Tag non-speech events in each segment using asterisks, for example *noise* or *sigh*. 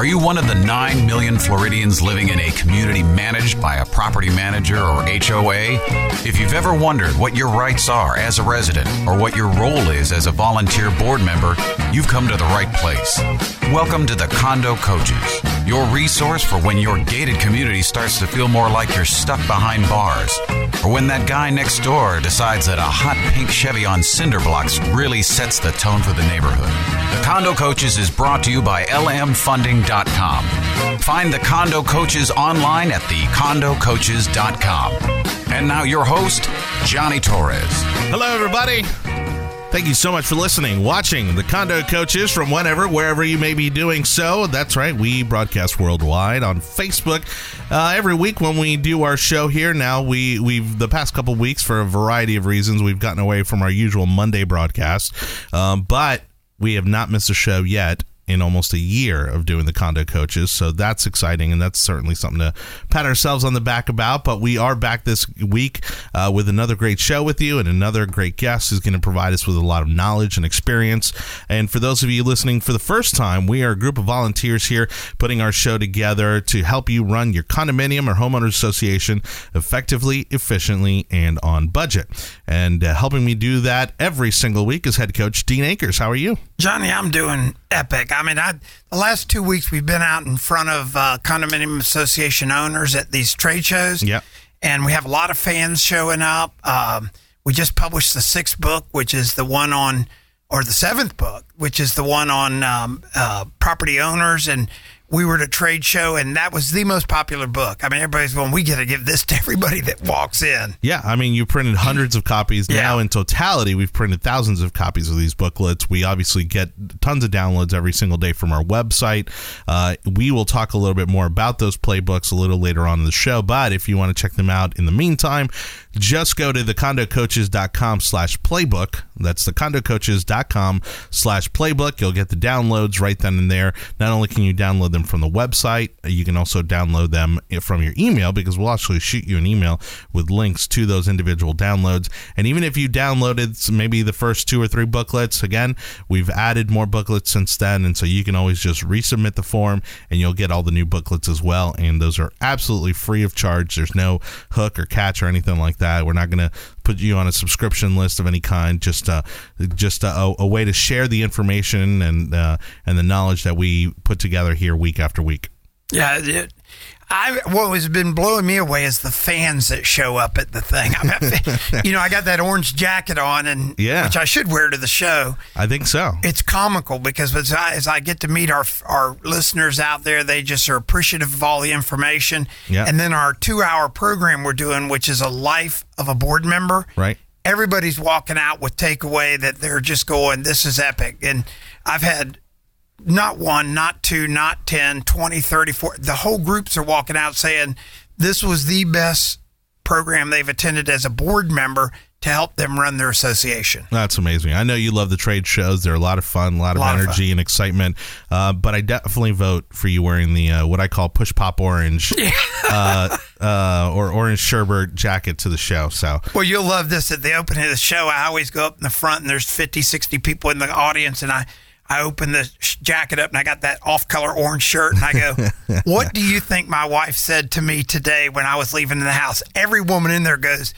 Are you one of the 9 million Floridians living in a community managed by a property manager or HOA? If you've ever wondered what your rights are as a resident or what your role is as a volunteer board member, you've come to the right place. Welcome to the Condo Coaches, your resource for when your gated community starts to feel more like you're stuck behind bars, or when that guy next door decides that a hot pink Chevy on cinder blocks really sets the tone for the neighborhood. The Condo Coaches is brought to you by lmfunding.com. Find the Condo Coaches online at thecondocoaches.com. And now your host, Johnny Torres. Hello, everybody. Thank you so much for listening, watching the Condo Coaches from whenever, wherever you may be doing so. That's right, we broadcast worldwide on Facebook uh, every week when we do our show here. Now we we've the past couple weeks for a variety of reasons we've gotten away from our usual Monday broadcast, um, but we have not missed a show yet in almost a year of doing the condo coaches. So that's exciting, and that's certainly something to pat ourselves on the back about. But we are back this week uh, with another great show with you, and another great guest who's going to provide us with a lot of knowledge and experience. And for those of you listening for the first time, we are a group of volunteers here putting our show together to help you run your condominium or homeowners association effectively, efficiently, and on budget. And uh, helping me do that every single week is head coach Dean Akers. How are you? Johnny, I'm doing epic. I mean, I, the last two weeks we've been out in front of uh, condominium association owners at these trade shows. Yep. And we have a lot of fans showing up. Um, we just published the sixth book, which is the one on, or the seventh book, which is the one on um, uh, property owners. And we were at a trade show, and that was the most popular book. I mean, everybody's going, we got to give this to everybody that walks in. Yeah, I mean, you printed hundreds of copies. Yeah. Now, in totality, we've printed thousands of copies of these booklets. We obviously get tons of downloads every single day from our website. Uh, we will talk a little bit more about those playbooks a little later on in the show. But if you want to check them out in the meantime, just go to thecondocoaches.com slash playbook. That's thecondocoaches.com slash playbook. You'll get the downloads right then and there. Not only can you download them from the website, you can also download them from your email because we'll actually shoot you an email with links to those individual downloads. And even if you downloaded maybe the first two or three booklets, again, we've added more booklets since then. And so you can always just resubmit the form and you'll get all the new booklets as well. And those are absolutely free of charge. There's no hook or catch or anything like that. We're not going to put you on a subscription list of any kind. Just uh, just a, a way to share the information and uh, and the knowledge that we put together here week after week. Yeah. I what has been blowing me away is the fans that show up at the thing. I mean, *laughs* you know, I got that orange jacket on, and Yeah. which I should wear to the show. I think so. It's comical because as I, as I get to meet our our listeners out there, they just are appreciative of all the information. Yeah. And then our two hour program we're doing, which is a life of a board member. Right. Everybody's walking out with takeaway that they're just going, "This is epic." And I've had not one, not two, not 10, 20, 30, 40. The whole groups are walking out saying this was the best program they've attended as a board member to help them run their association. That's amazing. I know you love the trade shows. They're a lot of fun, a lot of Lot of energy and excitement. Uh, but I definitely vote for you wearing the uh, what I call push pop orange *laughs* uh, uh, or orange sherbet jacket to the show. So Well, you'll love this at the opening of the show. I always go up in the front and there's 50, 60 people in the audience and I I open the sh- jacket up and I got that off color orange shirt and I go, *laughs* What do you think my wife said to me today when I was leaving the house? Every woman in there goes,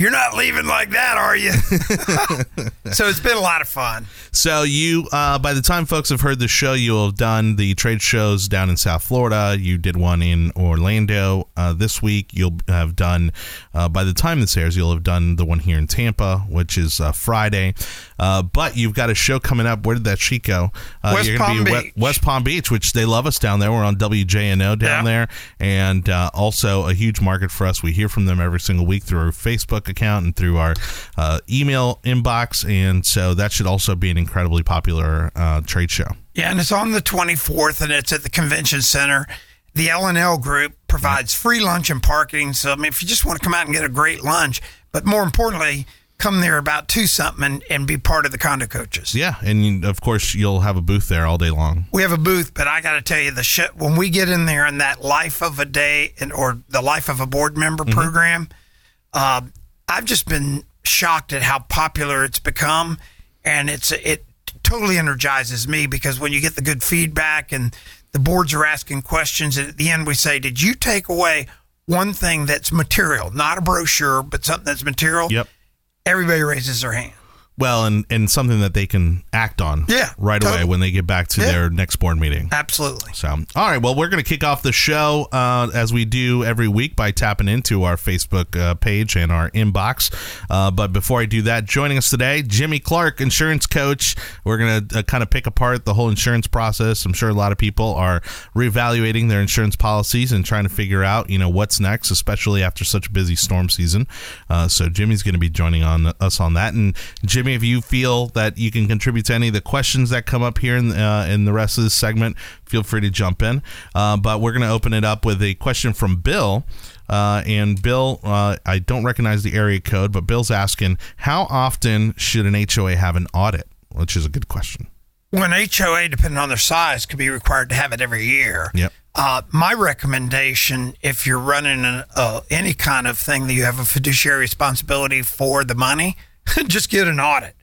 You're not leaving like that, are you? *laughs* so it's been a lot of fun. So you, uh, by the time folks have heard the show, you'll have done the trade shows down in South Florida. You did one in Orlando uh, this week. You'll have done, uh, by the time this airs, you'll have done the one here in Tampa, which is uh, Friday. Uh, but you've got a show coming up. Where did that sheet go? Uh, West you're Palm be Beach. West Palm Beach, which they love us down there. We're on WJNO down Yeah. there, and uh, also a huge market for us. We hear from them every single week through our Facebook account and through our uh, email inbox, and so that should also be an incredibly popular uh, trade show. Yeah, and it's on the 24th, and it's at the convention center. The L&L group provides free lunch and parking. So, I mean, if you just want to come out and get a great lunch, but more importantly, come there about two something and, and be part of the condo coaches. Yeah, and of course you'll have a booth there all day long. We have a booth, but I got to tell you, the shit when we get in there in that life of a day and or the life of a board member program, uh, I've just been shocked at how popular it's become, and it's it totally energizes me because when you get the good feedback and the boards are asking questions, and at the end we say, "Did you take away one thing that's material, not a brochure, but something that's material?" Yep. Everybody raises their hand. Well, and, and something that they can act on Yeah, right away when they get back to Yeah. their next board meeting. Absolutely. So, all right. Well, we're going to kick off the show uh, as we do every week by tapping into our Facebook uh, page and our inbox. Uh, but before I do that, joining us today, Jimmy Clark, insurance coach. We're going to uh, kind of pick apart the whole insurance process. I'm sure a lot of people are reevaluating their insurance policies and trying to figure out, you know, what's next, especially after such a busy storm season. Uh, so, Jimmy's going to be joining on us on that. And Jimmy, if you feel that you can contribute to any of the questions that come up here in uh, in the rest of this segment, feel free to jump in. Uh, but we're going to open it up with a question from Bill. Uh, and Bill, uh, I don't recognize the area code, but Bill's asking, how often should an HOA have an audit? Which is a good question. When HOA, depending on their size, could be required to have it every year. Yep. Uh, my recommendation, if you're running an, uh, any kind of thing that you have a fiduciary responsibility for the money, *laughs* just get an audit.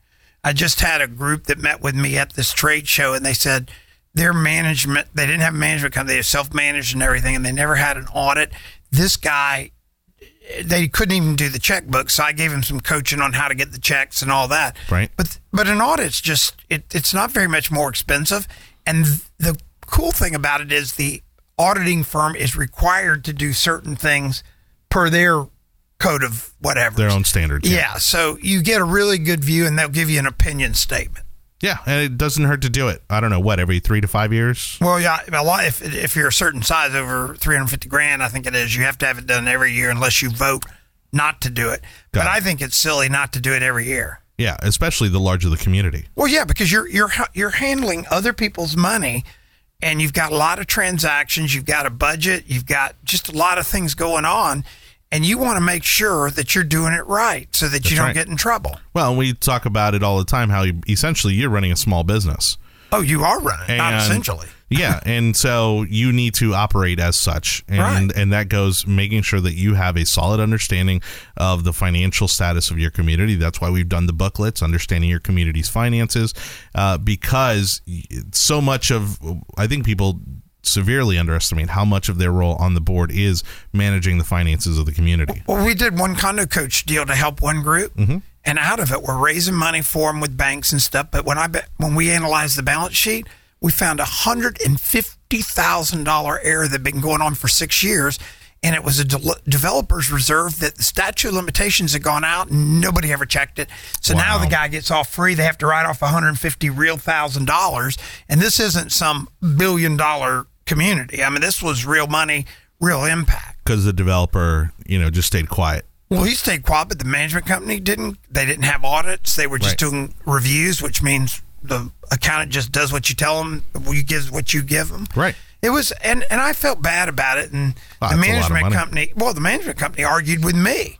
I just had a group that met with me at this trade show, and they said their management, they didn't have a management company, they self managed and everything, and they never had an audit. This guy, they couldn't even do the checkbook, so I gave him some coaching on how to get the checks and all that. Right. But but an audit's just it, it's not very much more expensive, and the cool thing about it is the auditing firm is required to do certain things per their code of whatever Their own standards. Yeah, so you get a really good view, and they'll give you an opinion statement. Yeah, and it doesn't hurt to do it. I don't know what every three to five years. Well, yeah, a lot. If if you're a certain size, over 350 grand, I think it is. You have to have it done every year, unless you vote not to do it. Got but it. I think it's silly not to do it every year. Yeah, especially the larger the community. Well, yeah, because you're you're you're handling other people's money, and you've got a lot of transactions. You've got a budget. You've got just a lot of things going on, and you want to make sure that you're doing it right, so that you don't right. get in trouble. Well, we talk about it all the time. How you, essentially you're running a small business. Oh, you are running, not essentially. yeah, and so you need to operate as such, and Right. and that goes making sure that you have a solid understanding of the financial status of your community. That's why we've done the booklets, understanding your community's finances, uh, because so much of I think people severely underestimate how much of their role on the board is managing the finances of the community. Well, we did one condo coach deal to help one group, Mm-hmm. and out of it, we're raising money for them with banks and stuff. But when I when we analyzed the balance sheet, we found a hundred and fifty thousand dollar error that'd been going on for six years, and it was a de- developer's reserve that the statute of limitations had gone out, and nobody ever checked it. So now the guy gets off free. They have to write off one hundred and fifty real thousand dollars, and this isn't some billion dollar community. I mean, this was real money, real impact. Because the developer, you know, just stayed quiet. Well, he stayed quiet, but the management company didn't. They didn't have audits. They were just Right. doing reviews, which means the accountant just does what you tell them. You give what you give them. Right. It was, and and I felt bad about it. And the that's a lot of management company, well, the management company argued with me,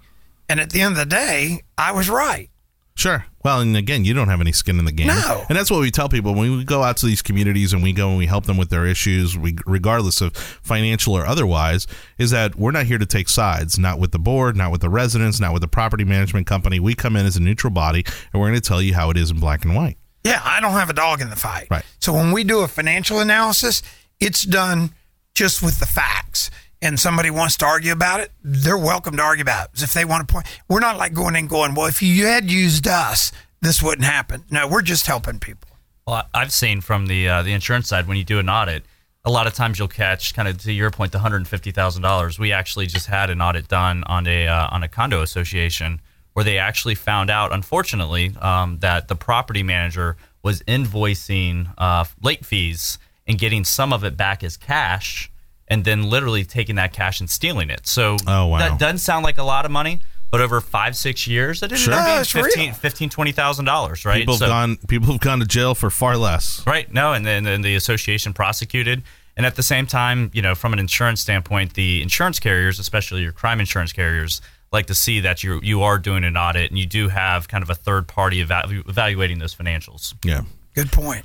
and at the end of the day, I was right. Sure. Well, and again, you don't have any skin in the game. No. And that's what we tell people when we go out to these communities and we go and we help them with their issues, we, regardless of financial or otherwise, is that we're not here to take sides, not with the board, not with the residents, not with the property management company. We come in as a neutral body and we're going to tell you how it is in black and white. Yeah, I don't have a dog in the fight. Right. So when we do a financial analysis, it's done just with the facts. And somebody wants to argue about it, they're welcome to argue about it. If they want to point, we're not like going in going, well, if you had used us, this wouldn't happen. No, we're just helping people. Well, I've seen from the uh, the insurance side when you do an audit, a lot of times you'll catch kind of to your point the hundred and fifty thousand dollars. We actually just had an audit done on a uh, on a condo association where they actually found out, unfortunately, um, that the property manager was invoicing uh, late fees and getting some of it back as cash, and then literally taking that cash and stealing it. So Oh, wow. that doesn't sound like a lot of money. But over five, six years, that ended Sure. up No, being it's real. 15, 15 $20,000, right? People have So- gone people have gone to jail for far less. Right. No, and then, then the association prosecuted. And at the same time, you know, from an insurance standpoint, the insurance carriers, especially your crime insurance carriers, like to see that you you are doing an audit and you do have kind of a third party evalu- evaluating those financials. Yeah. Good point.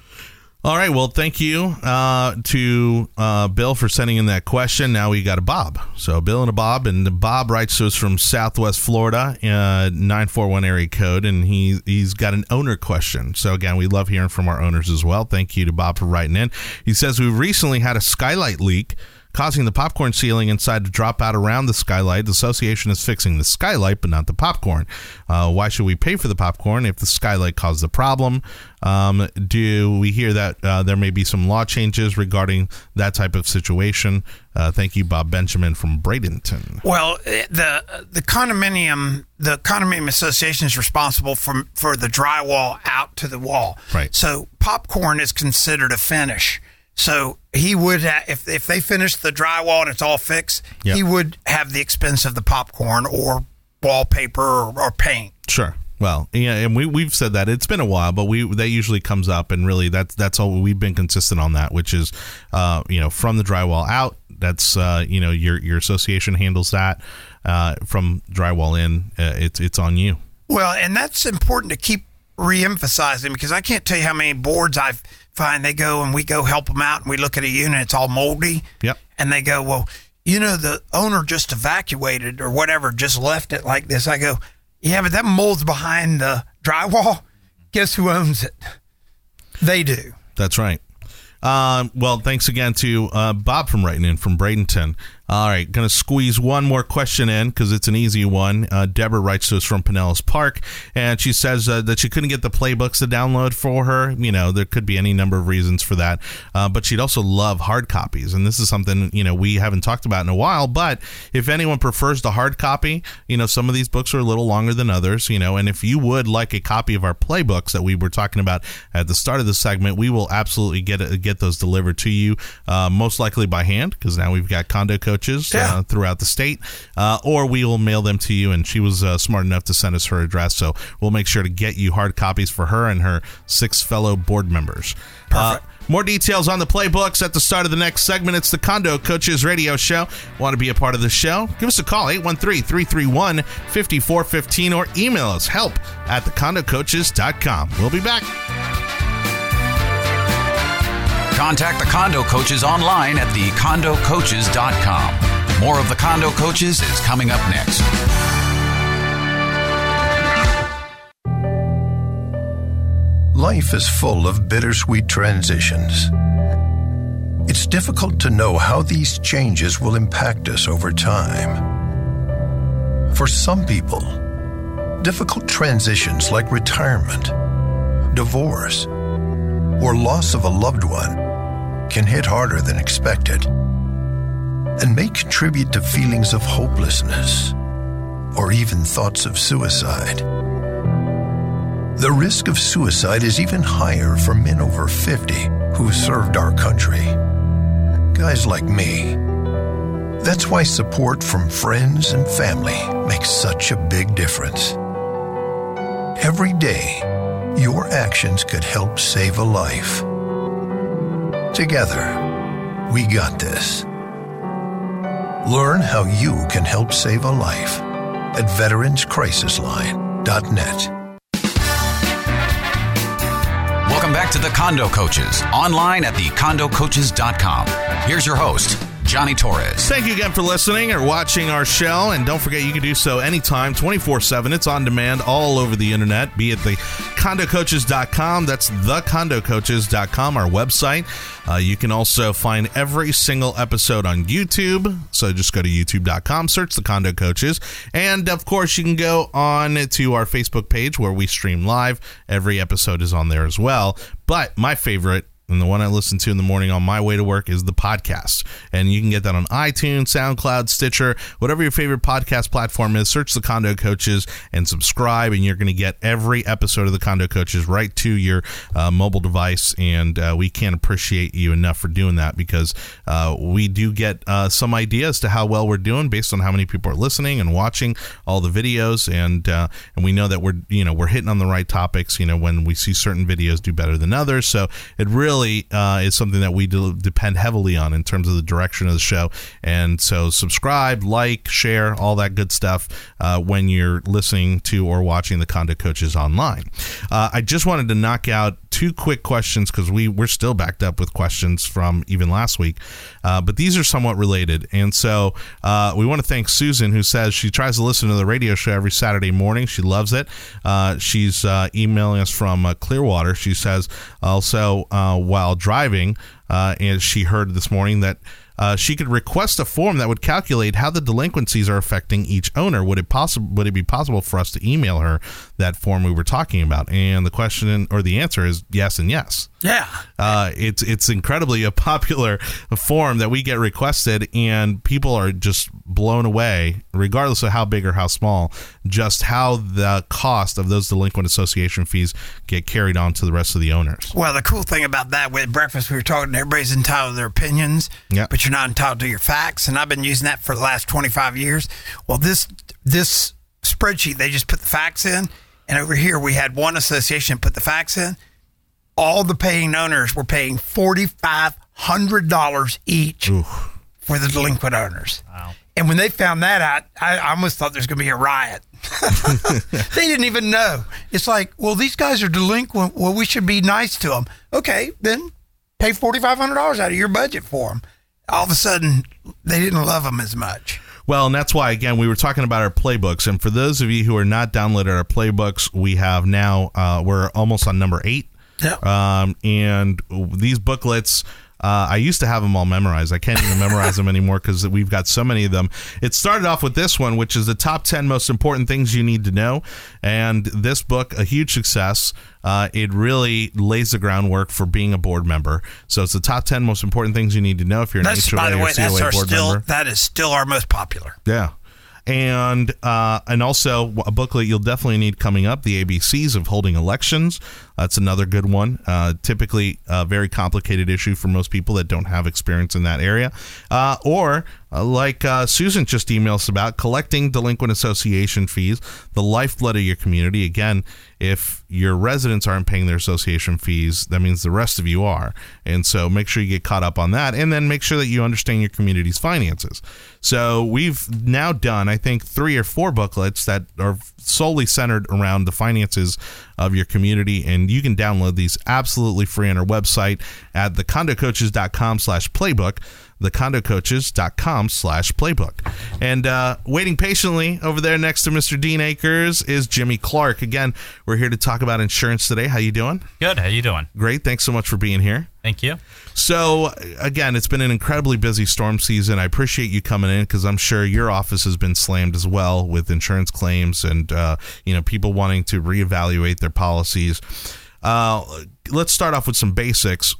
All right. Well, thank you uh, to uh, Bill for sending in that question. Now we got a Bob. So Bill and a Bob, and Bob writes to us from Southwest Florida, uh, nine four one area code, and he he's got an owner question. So again, we love hearing from our owners as well. Thank you to Bob for writing in. He says we recently had a skylight leak causing the popcorn ceiling inside to drop out around the skylight. The association is fixing the skylight, but not the popcorn. Uh, why should we pay for the popcorn if the skylight caused the problem? Um, do we hear that uh, there may be some law changes regarding that type of situation? Uh, thank you, Bob Benjamin from Bradenton. Well, eh, the the condominium the condominium association is responsible for for the drywall out to the wall. Right. So popcorn is considered a finish. So he would have, if if they finish the drywall and it's all fixed, Yep. he would have the expense of the popcorn or wallpaper or, or paint. Sure. Well, yeah, and we we've said that it's been a while, but we that usually comes up, and really that's that's all we've been consistent on that, which is, uh, you know, from the drywall out. That's uh, you know your your association handles that. Uh, from drywall in, uh, it's it's on you. Well, and that's important to keep re-emphasizing because I can't tell you how many boards I find they go and we go help them out and we look at a unit it's all moldy. Yep. And they go, well, you know, the owner just evacuated or whatever, just left it like this. I go, yeah, but that mold's behind the drywall. *laughs* Guess who owns it? They do. That's right. Um, well, thanks again to uh, Bob from writing in from Bradenton. All right, going to squeeze one more question in because it's an easy one. Uh, Deborah writes to us from Pinellas Park, and she says uh, that she couldn't get the playbooks to download for her. You know, there could be any number of reasons for that, uh, but she'd also love hard copies, and this is something you know we haven't talked about in a while. But if anyone prefers the hard copy, you know, some of these books are a little longer than others. You know, and if you would like a copy of our playbooks that we were talking about at the start of the segment, we will absolutely get get those delivered to you, uh, most likely by hand because now we've got condo coaches Yeah. uh, throughout the state, uh, or we will mail them to you. And she was uh, smart enough to send us her address, so we'll make sure to get you hard copies for her and her six fellow board members. Uh, more details on the playbooks at the start of the next segment. It's the Condo Coaches Radio Show. Want to be a part of the show? Give us a call, 813 331 5415, or email us help at thecondocoaches.com. We'll be back. Contact the Condo Coaches online at thecondocoaches.com. More of the Condo Coaches is coming up next. Life is full of bittersweet transitions. It's difficult to know how these changes will impact us over time. For some people, difficult transitions like retirement, divorce, or loss of a loved one can hit harder than expected and may contribute to feelings of hopelessness or even thoughts of suicide. The risk of suicide is even higher for men over 50 who served our country. Guys like me. That's why support from friends and family makes such a big difference. Every day, your actions could help save a life. Together, we got this. Learn how you can help save a life at veteranscrisisline.net. Welcome back to the Condo Coaches, online at thecondocoaches.com. Here's your host, Johnny Torres. Thank you again for listening or watching our show. And don't forget, you can do so anytime, 24 7. It's on demand all over the internet, be it the condocoaches.com. That's thecondocoaches.com, our website. Uh, you can also find every single episode on YouTube. So just go to youtube.com, search the Condo Coaches. And of course, you can go on to our Facebook page where we stream live. Every episode is on there as well. But my favorite and the one I listen to in the morning on my way to work is the podcast. And you can get that on iTunes, SoundCloud, Stitcher, whatever your favorite podcast platform is. Search the Condo Coaches and subscribe, and you're going to get every episode of the Condo Coaches right to your uh, mobile device. And uh, we can't appreciate you enough for doing that because uh, we do get uh, some ideas to how well we're doing based on how many people are listening and watching all the videos. And uh, and we know that we're you know we're hitting on the right topics. You know when we see certain videos do better than others, so it really really uh, is something that we depend heavily on in terms of the direction of the show. And so, subscribe, like, share, all that good stuff uh, when you're listening to or watching the Condo Coaches online. Uh, I just wanted to knock out two quick questions because we we're still backed up with questions from even last week, uh, but these are somewhat related. And so, uh, we want to thank Susan who says she tries to listen to the radio show every Saturday morning. She loves it. Uh, she's emailing us from Clearwater. She says also uh, while driving, uh, and she heard this morning that. Uh, she could request a form that would calculate how the delinquencies are affecting each owner. Would it possible? Would it be possible for us to email her that form we were talking about? And the question or the answer is yes and yes. Yeah. Uh, it's it's incredibly a popular form that we get requested, and people are just blown away, regardless of how big or how small, just how the cost of those delinquent association fees get carried on to the rest of the owners. Well, the cool thing about that with breakfast, we were talking, everybody's entitled to their opinions, Yeah. but you're not entitled to your facts. And I've been using that for the last 25 years. Well, this this spreadsheet, they just put the facts in, and over here we had one association put the facts in. All the paying owners were paying forty five hundred dollars each for the delinquent owners. Wow. And when they found that out, I I almost thought there's going to be a riot. *laughs* they didn't even know. It's like, well, these guys are delinquent. Well, we should be nice to them. Okay, then pay forty five hundred dollars out of your budget for them. All of a sudden, they didn't love them as much. Well, and that's why again we were talking about our playbooks, and for those of you who are not downloaded our playbooks, we have now uh, we're almost on number eight. Yeah. Um, and these booklets. Uh, I used to have them all memorized. I can't even memorize them anymore because we've got so many of them. It started off with this one, which is the top 10 most important things you need to know. And this book, a huge success. Uh, it really lays the groundwork for being a board member. So it's the top 10 most important things you need to know if you're an That's HOA by the or way, that's COA our board still member. that is still our most popular. Yeah. And uh, and also a booklet you'll definitely need coming up the ABCs of holding elections. That's another good one. Uh, typically, a very complicated issue for most people that don't have experience in that area. Uh, or, uh, like uh, Susan just emailed us about, collecting delinquent association fees, the lifeblood of your community. Again, if your residents aren't paying their association fees, that means the rest of you are. And so make sure you get caught up on that. And then make sure that you understand your community's finances. So we've now done, I think, three or four booklets that are solely centered around the finances of your community and you can download these absolutely free on our website at thecondocoaches.com slash playbook thecondocoaches.com slash playbook. And uh, waiting patiently over there next to mr dean akers is jimmy clark. Again we're here to talk about insurance today. How you doing? Good. How you doing? great. Thanks so much for being here Thank you. so again, it's been an incredibly busy storm season. I appreciate you coming in because I'm sure your office has been slammed as well with insurance claims and uh, you know people wanting to reevaluate their policies. Uh, let's start off with some basics.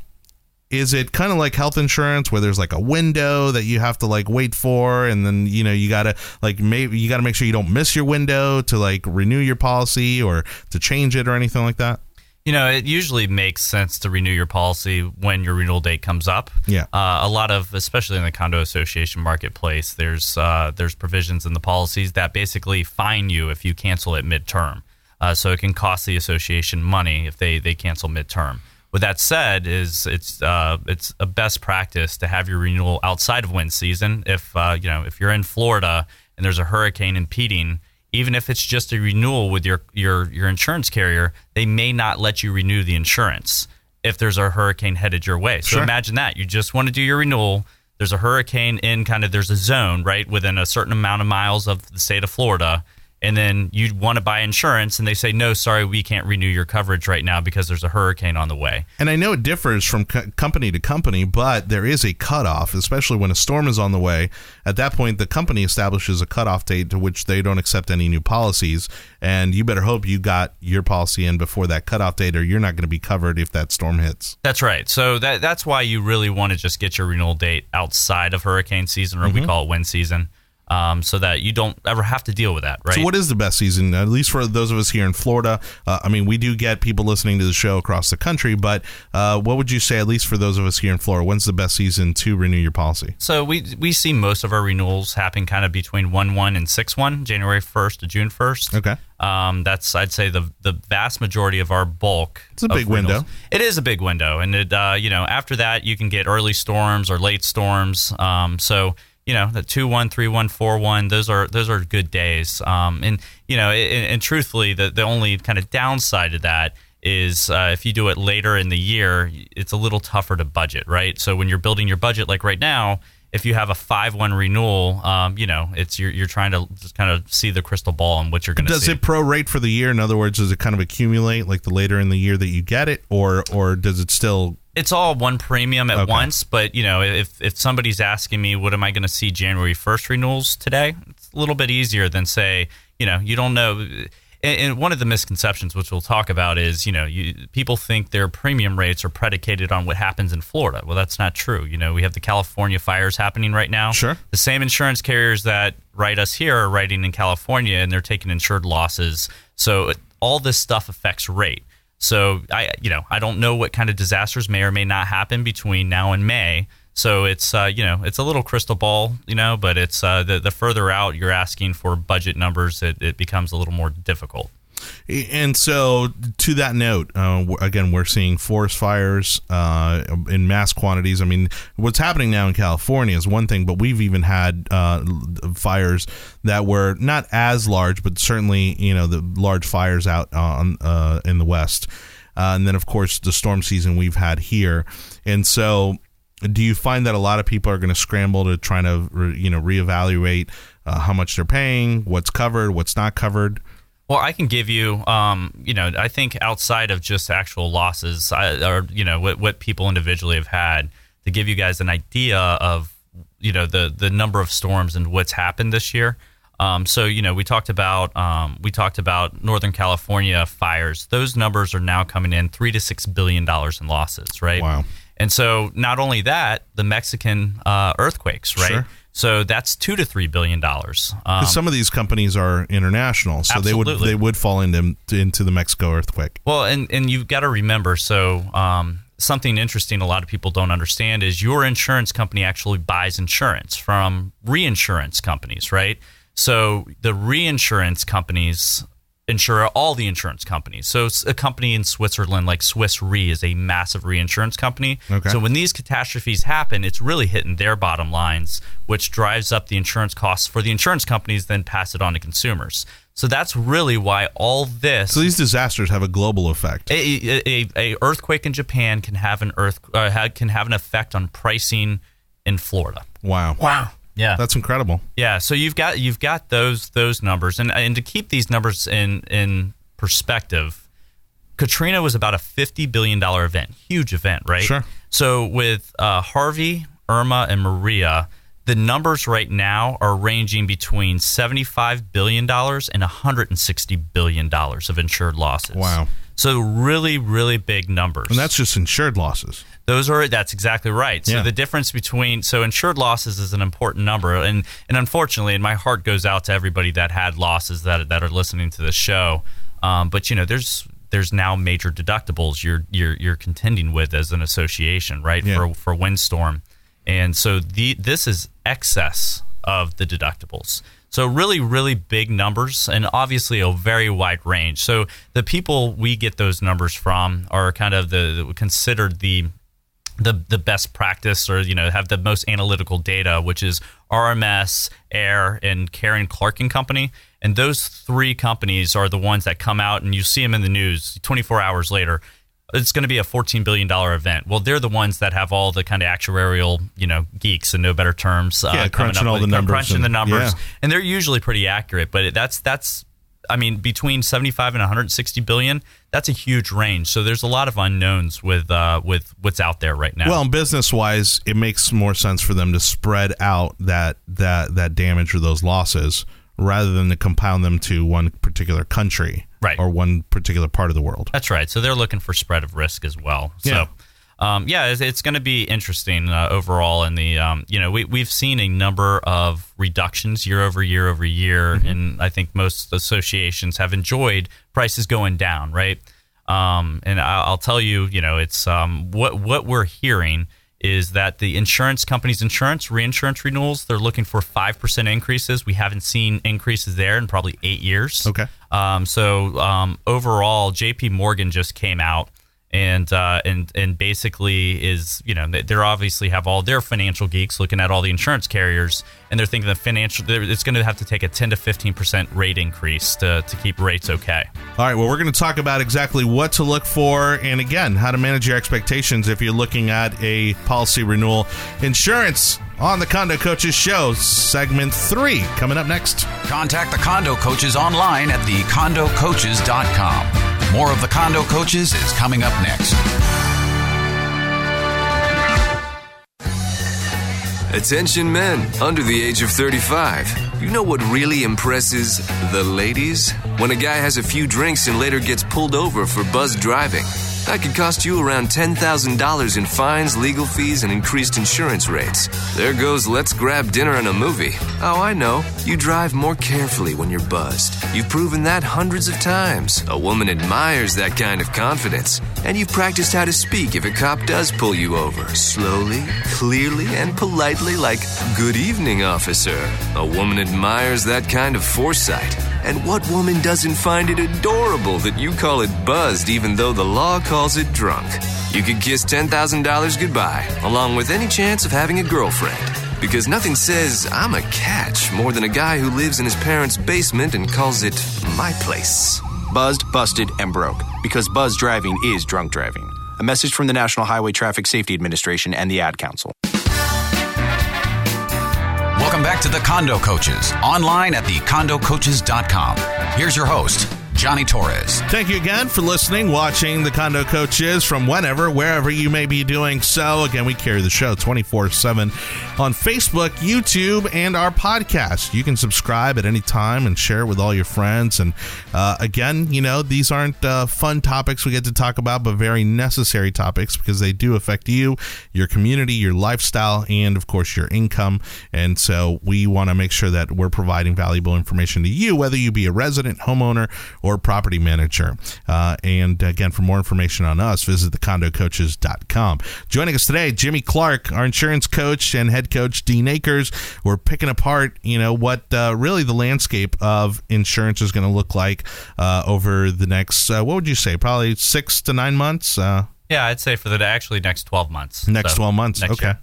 Is it kind of like health insurance where there's like a window that you have to like wait for, and then you know you gotta like maybe you gotta make sure you don't miss your window to like renew your policy or to change it or anything like that? You know, it usually makes sense to renew your policy when your renewal date comes up. Yeah. Uh, a lot of, especially in the condo association marketplace, there's uh, there's provisions in the policies that basically fine you if you cancel it midterm. Uh, so it can cost the association money if they they cancel midterm. With that said, is it's uh, it's a best practice to have your renewal outside of wind season. If uh, you know if you're in Florida and there's a hurricane impeding, even if it's just a renewal with your your your insurance carrier, they may not let you renew the insurance if there's a hurricane headed your way. So Sure. imagine that you just want to do your renewal. There's a hurricane in kind of there's a zone right within a certain amount of miles of the state of Florida, and then you want to buy insurance, and they say no, sorry, we can't renew your coverage right now because there's a hurricane on the way. And I know it differs from co- company to company, but there is a cutoff, especially when a storm is on the way. At that point, the company establishes a cutoff date to which they don't accept any new policies. And you better hope you got your policy in before that cutoff date, or you're not going to be covered if that storm hits. That's right. So that that's why you really want to just get your renewal date outside of hurricane season, or Mm-hmm. we call it wind season, um, so that you don't ever have to deal with that. Right. So, what is the best season? At least for those of us here in Florida. Uh, I mean, we do get people listening to the show across the country, but uh, what would you say, at least for those of us here in Florida, when's the best season to renew your policy? So we we see most of our renewals happen kind of between one one and six one, January first to June first. Okay. Um, that's I'd say the the vast majority of our bulk. It's a big window. It is a big window, and it uh, you know after that you can get early storms or late storms. Um, so you know the two one, three one, four one. Those are those are good days. Um, and you know, and, and truthfully, the the only kind of downside of that is uh, if you do it later in the year, it's a little tougher to budget, right? So when you're building your budget, like right now, if you have a five one renewal, um, you know, it's you're, you're trying to just kind of see the crystal ball and what you're going to Does see. it prorate for the year? In other words, does it kind of accumulate like the later in the year that you get it, or or does it still? It's all one premium at Okay. once, but you know, if if somebody's asking me, what am I going to see January first renewals today? It's a little bit easier than say, you know, you don't know. And, one of the misconceptions, which we'll talk about, is you know, you, people think their premium rates are predicated on what happens in Florida. Well, that's not true. You know, we have the California fires happening right now. Sure. The same insurance carriers that write us here are writing in California, and they're taking insured losses. So it- all this stuff affects rate. So I, you know, I don't know what kind of disasters may or may not happen between now and May. So it's, uh, you know, it's a little crystal ball, you know, but it's uh, the the further out you're asking for budget numbers, it, it becomes a little more difficult. And so, to that note, uh, again, we're seeing forest fires uh, in mass quantities. I mean, what's happening now in California is one thing, but we've even had uh, fires that were not as large, but certainly, you know, the large fires out on uh, in the west. Uh, and then, of course, the storm season we've had here. And so, do you find that a lot of people are going to scramble to try to, you know, reevaluate uh, how much they're paying, what's covered, what's not covered? Well, I can give you, um, you know, I think outside of just actual losses, I, or you know, what what people individually have had, to give you guys an idea of, you know, the the number of storms and what's happened this year. Um, so you know, we talked about um, we talked about Northern California fires. Those numbers are now coming in three to six billion dollars in losses, right? Wow. And so not only that, the Mexican uh, earthquakes, right? Sure. So that's two to three billion dollars. Um, some of these companies are international, so they would they would fall into into the Mexico earthquake. Well, and and you've got to remember. So, um, something interesting a lot of people don't understand is your insurance company actually buys insurance from reinsurance companies, right? So the reinsurance companies insure all the insurance companies. So a company in Switzerland like Swiss Re is a massive reinsurance company. Okay. So when these catastrophes happen, it's really hitting their bottom lines, which drives up the insurance costs for the insurance companies, then pass it on to consumers. So that's really why all this So these disasters have a global effect. a, a, a- a earthquake in Japan can have an earth uh, can have an effect on pricing in Florida. Wow, Wow. Yeah, that's incredible. yeah. So you've got you've got those those numbers, and and to keep these numbers in in perspective, Katrina was about a fifty billion dollar event, huge event, right? Sure. So with uh, Harvey, Irma, and Maria. The numbers right now are ranging between $75 billion and $160 billion of insured losses. Wow. So really, really big numbers. And that's just insured losses. Those are that's exactly right. So Yeah. the difference between so insured losses is an important number, and and unfortunately, and my heart goes out to everybody that had losses that that are listening to this show. Um, but you know, there's there's now major deductibles you're you're you're contending with as an association, right? Yeah. For for windstorm, and so the this is excess of the deductibles. So really, really big numbers, and obviously a very wide range. So the people we get those numbers from are kind of the, the considered the the the best practice or you know have the most analytical data which is RMS, Air and Karen Clark and Company. And those three companies are the ones that come out and you see them in the news 24 hours later. It's going to be a 14 billion dollar event. Well they're the ones that have all the kind of actuarial you know geeks and no better terms uh, Yeah, coming crunching up all with- the numbers crunching and- the numbers. yeah. and they're usually pretty accurate but that's that's I mean, between 75 and 160 billion, that's a huge range. So there's a lot of unknowns with uh, with what's out there right now. Well, business wise, it makes more sense for them to spread out that that that damage or those losses rather than to compound them to one particular country Right. or one particular part of the world. that's right. So they're looking for spread of risk as well. Yeah. Um, yeah, it's, it's going to be interesting uh, overall. In the um, you know we we've seen a number of reductions year over year over year, and I think most associations have enjoyed prices going down, right? Um, and I'll, I'll tell you, you know, it's um, what what we're hearing is that the insurance companies' insurance reinsurance renewals they're looking for five percent increases. We haven't seen increases there in probably eight years. Okay. Um, so um, overall, J.P. Morgan just came out and uh, and and basically is you know they- they're obviously have all their financial geeks looking at all the insurance carriers and they're thinking the financial it's going to have to take a 10 to 15 percent rate increase to, to keep rates okay. All right, well, we're going to talk about exactly what to look for and again, how to manage your expectations if you're looking at a policy renewal. Insurance on the Condo Coaches Show, segment three, coming up next. Contact the Condo Coaches online at thecondocoaches.com. More of the Condo Coaches is coming up next. Attention men under the age of 35. You know what really impresses the ladies? When a guy has a few drinks and later gets pulled over for buzz driving. That could cost you around $10,000 in fines, legal fees, and increased insurance rates. There goes let's grab dinner and a movie. Oh, I know. You drive more carefully when you're buzzed. You've proven that hundreds of times. A woman admires that kind of confidence. And you've practiced how to speak if a cop does pull you over. Slowly, clearly, and politely, like, Good evening, officer. A woman admires that kind of foresight. And what woman doesn't find it adorable that you call it buzzed even though the law calls it drunk? You could kiss $10,000 goodbye, along with any chance of having a girlfriend. Because nothing says, I'm a catch, more than a guy who lives in his parents' basement and calls it my place. Buzzed, busted, and broke. Because buzz driving is drunk driving. A message from the National Highway Traffic Safety Administration and the Ad Council. Welcome back to the Condo Coaches, online at thecondocoaches.com. Here's your host, Johnny Torres. Thank you again for listening, watching the Condo Coaches from whenever, wherever you may be doing so. Again, we carry the show 24 7 on Facebook, YouTube, and our podcast. You can subscribe at any time and share it with all your friends. And uh, again, you know, these aren't uh, fun topics we get to talk about, but very necessary topics because they do affect you, your community, your lifestyle, and of course, your income. And so we want to make sure that we're providing valuable information to you, whether you be a resident, homeowner, or property manager. Uh, and again, for more information on us, visit thecondocoaches.com. Joining us today, Jimmy Clark, our insurance coach and head coach, Dean Akers. We're picking apart, you know, what uh, really the landscape of insurance is going to look like uh, over the next, uh, what would you say, probably six to nine months? Uh, Yeah, I'd say for the actually next 12 months. next So, 12 months. next okay. year.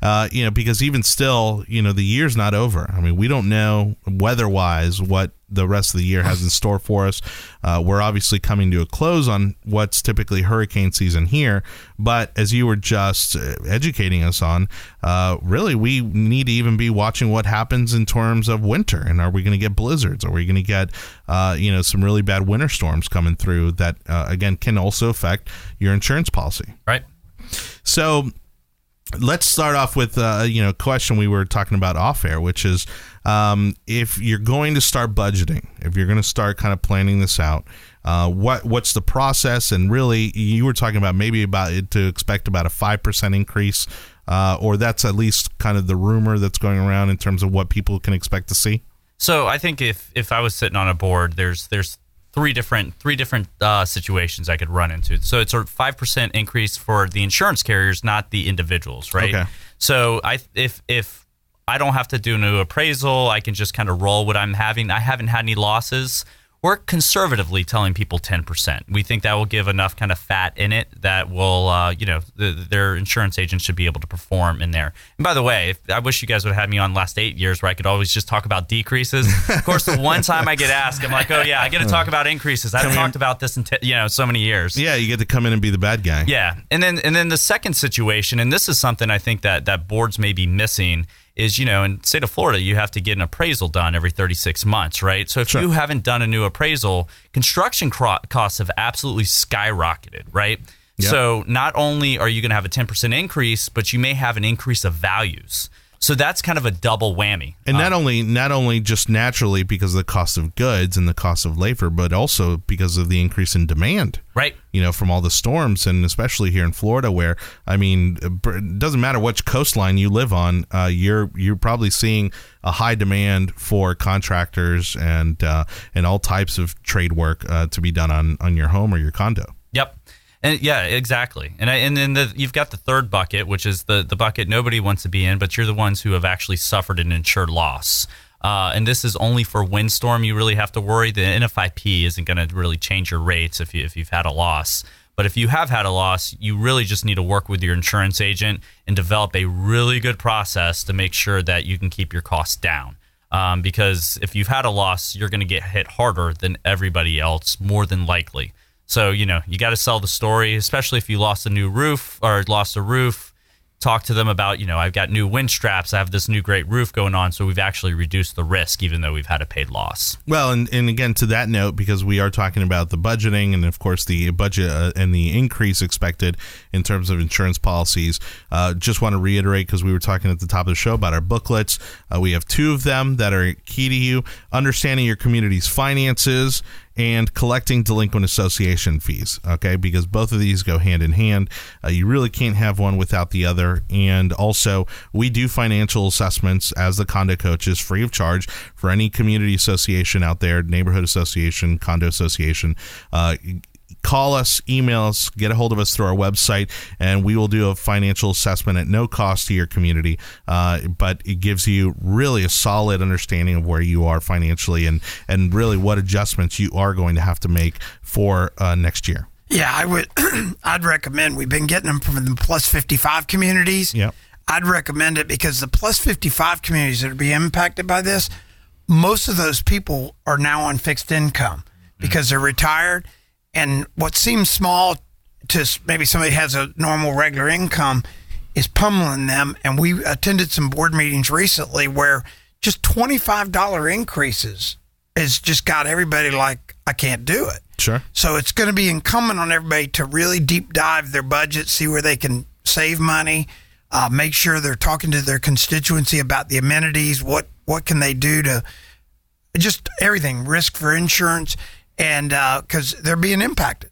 Uh, you know, because even still, you know, the year's not over. I mean, we don't know weather wise what the rest of the year has in *laughs* store for us. Uh, we're obviously coming to a close on what's typically hurricane season here. But as you were just uh, educating us on, uh, really, we need to even be watching what happens in terms of winter. And are we going to get blizzards? Are we going to get, uh, you know, some really bad winter storms coming through that, uh, again, can also affect your insurance policy? Right? So let's start off with uh, you know question we were talking about off air, which is um, if you're going to start budgeting, if you're going to start kind of planning this out. Uh, what what's the process? And really, you were talking about maybe about it to expect about a five percent increase, uh, or that's at least kind of the rumor that's going around in terms of what people can expect to see. So I think if if I was sitting on a board, there's there's three different three different uh, situations I could run into. So it's a five percent increase for the insurance carriers, not the individuals, right? Okay. So I if if I don't have to do a new appraisal, I can just kind of roll what I'm having. I haven't had any losses. We're conservatively telling people 10%. We think that will give enough kind of fat in it that will, uh, you know, the, their insurance agent should be able to perform in there. And by the way, if, I wish you guys would have had me on last eight years where I could always just talk about decreases. of course, the one time I get asked, I'm like, oh, yeah, I get to talk about increases. I haven't talked about this in, t- you know, so many years. Yeah, you get to come in and be the bad guy. Yeah, and then and then the second situation, and this is something I think that that boards may be missing, is you know in the state of Florida you have to get an appraisal done every 36 months, right? So if Sure. you haven't done a new appraisal, construction cro- costs have absolutely skyrocketed, right? Yep. So not only are you going to have a 10% increase, but you may have an increase of values. So that's kind of a double whammy. And not Um, only not only just naturally because of the cost of goods and the cost of labor, but also because of the increase in demand. right. You know, from all the storms, and especially here in Florida, where I mean, it doesn't matter which coastline you live on, uh, you're you're probably seeing a high demand for contractors and uh, and all types of trade work uh, to be done on on your home or your condo. And yeah, exactly. And I, and then the, you've got the third bucket, which is the the bucket nobody wants to be in, but you're the ones who have actually suffered an insured loss. Uh, and this is only for windstorm. You really have to worry. The NFIP isn't going to really change your rates if you if you've had a loss. But if you have had a loss, you really just need to work with your insurance agent and develop a really good process to make sure that you can keep your costs down. Um, because if you've had a loss, you're going to get hit harder than everybody else, more than likely. So, you know, you got to sell the story, especially if you lost a new roof or lost a roof talk to them about, you know, I've got new wind straps, I have this new great roof going on, so we've actually reduced the risk, even though we've had a paid loss. Well, and, and again, to that note, because we are talking about the budgeting and, of course, the budget uh, and the increase expected in terms of insurance policies, uh, just want to reiterate because we were talking at the top of the show about our booklets. Uh, we have two of them that are key to you understanding your community's finances and collecting delinquent association fees. Okay, because both of these go hand in hand. Uh, you really can't have one without the other. And also, we do financial assessments as the condo coaches free of charge for any community association out there, neighborhood association, condo association. Uh, call us, email us, get a hold of us through our website, and we will do a financial assessment at no cost to your community. Uh, but it gives you really a solid understanding of where you are financially and, and really what adjustments you are going to have to make for uh, next year. Yeah, I would. *clears throat* I'd recommend. We've been getting them from the plus fifty-five communities. Yep. I'd recommend it because the plus fifty-five communities that are being impacted by this, most of those people are now on fixed income because they're retired, and what seems small to maybe somebody has a normal regular income is pummeling them. And we attended some board meetings recently where just twenty-five dollar increases has just got everybody like, I can't do it. Sure. So it's going to be incumbent on everybody to really deep dive their budget, see where they can save money, uh, make sure they're talking to their constituency about the amenities, what what can they do to just everything, risk for insurance, and because they're being impacted.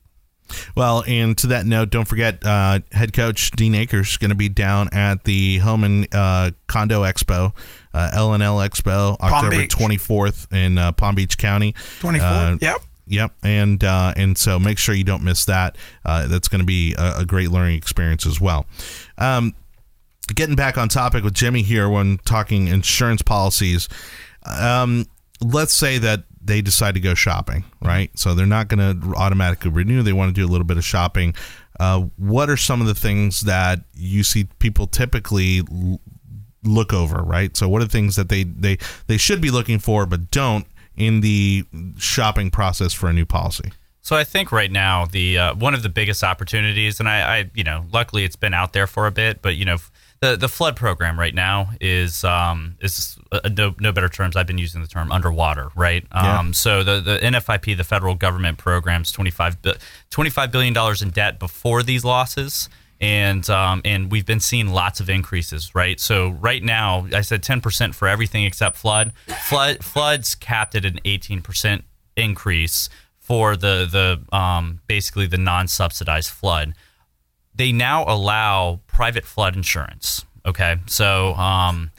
Well, and to that note, don't forget uh, head coach Dean Akers is going to be down at the Home and uh, Condo Expo, uh, LNL Expo, October 24th in uh, Palm Beach County. 24th, Uh, yep. Yep, and uh, and so make sure you don't miss that. Uh, that's going to be a, a great learning experience as well. Um, getting back on topic with Jimmy here when talking insurance policies. Um, let's say that they decide to go shopping, right? So they're not going to automatically renew. They want to do a little bit of shopping. Uh, what are some of the things that you see people typically l- look over, right? So what are the things that they they they should be looking for but don't in the shopping process for a new policy? So I think right now the uh, one of the biggest opportunities, and I, I, you know, luckily it's been out there for a bit, but you know, the the flood program right now is um, is uh, no no better terms. I've been using the term underwater, right? Yeah. Um, so the the NFIP, the federal government programs, 25, 25 billion dollars in debt before these losses. And um, and we've been seeing lots of increases, right? So right now, I said ten percent for everything except flood. Flood floods capped at an eighteen percent increase for the the um, basically the non-subsidized flood. They now allow private flood insurance. Okay, so um,